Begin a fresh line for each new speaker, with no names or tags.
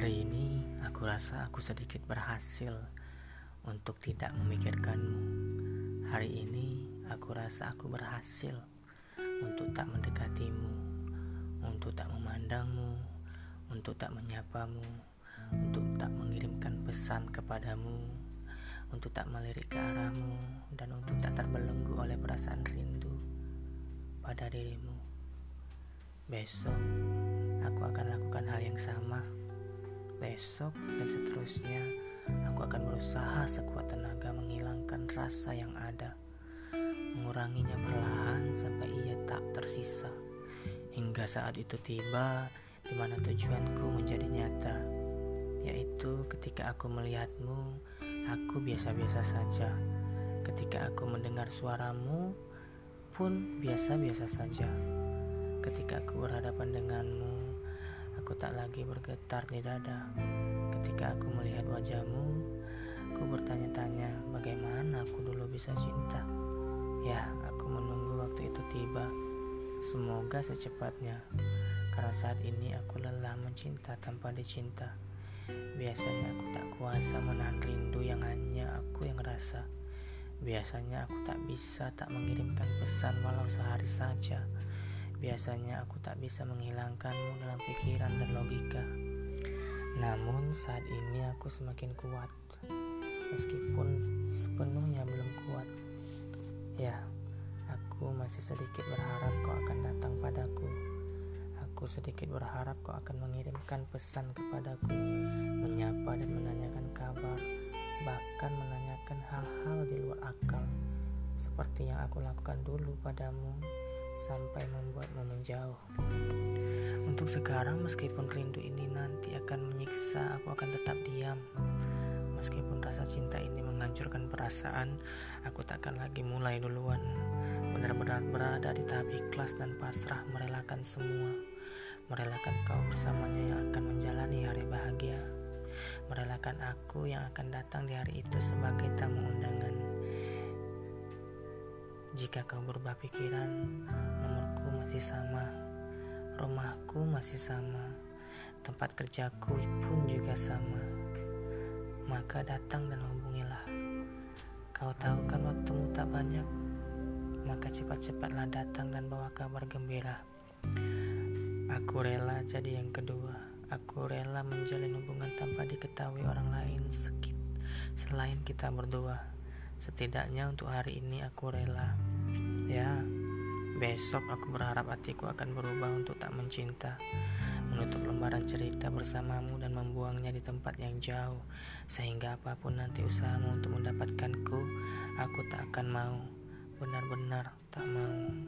Hari ini aku rasa aku sedikit berhasil untuk tidak memikirkanmu. Hari ini aku rasa aku berhasil untuk tak mendekatimu, untuk tak memandangmu, untuk tak menyapamu, untuk tak mengirimkan pesan kepadamu, untuk tak melirik ke arahmu, dan untuk tak terbelenggu oleh perasaan rindu pada dirimu. Besok aku akan lakukan hal yang sama besok dan seterusnya aku akan berusaha sekuat tenaga menghilangkan rasa yang ada. Menguranginya perlahan sampai ia tak tersisa. Hingga saat itu tiba di mana tujuanku menjadi nyata yaitu ketika aku melihatmu aku biasa-biasa saja. Ketika aku mendengar suaramu pun biasa-biasa saja. Ketika aku berhadapan denganmu Aku tak lagi bergetar di dada ketika aku melihat wajahmu. Aku bertanya-tanya bagaimana aku dulu bisa cinta. Ya, aku menunggu waktu itu tiba. Semoga secepatnya. Karena saat ini aku lelah mencinta tanpa dicinta. Biasanya aku tak kuasa menahan rindu yang hanya aku yang rasa. Biasanya aku tak bisa tak mengirimkan pesan walau sehari saja. Biasanya aku tak bisa menghilangkanmu dalam pikiran dan logika. Namun saat ini aku semakin kuat, meskipun sepenuhnya belum kuat. Ya, aku masih sedikit berharap kau akan datang padaku. Aku sedikit berharap kau akan mengirimkan pesan kepadaku, menyapa dan menanyakan kabar, bahkan menanyakan hal-hal di luar akal, seperti yang aku lakukan dulu padamu sampai membuatmu menjauh. Untuk sekarang, meskipun rindu ini nanti akan menyiksa, aku akan tetap diam. Meskipun rasa cinta ini menghancurkan perasaan, aku takkan lagi mulai duluan. Benar-benar berada di tahap ikhlas dan pasrah merelakan semua. Merelakan kau bersamanya yang akan menjalani hari bahagia. Merelakan aku yang akan datang di hari itu sebagai tamu undangan. Jika kau berubah pikiran, nomorku masih sama, rumahku masih sama, tempat kerjaku pun juga sama. Maka datang dan hubungilah. Kau tahu kan waktumu tak banyak, maka cepat-cepatlah datang dan bawa kabar gembira. Aku rela jadi yang kedua. Aku rela menjalin hubungan tanpa diketahui orang lain selain kita berdua. Setidaknya untuk hari ini aku rela. Ya, besok aku berharap hatiku akan berubah untuk tak mencinta, menutup lembaran cerita bersamamu dan membuangnya di tempat yang jauh, sehingga apa pun nanti usahamu untuk mendapatkanku, aku tak akan mau, benar-benar tak mau.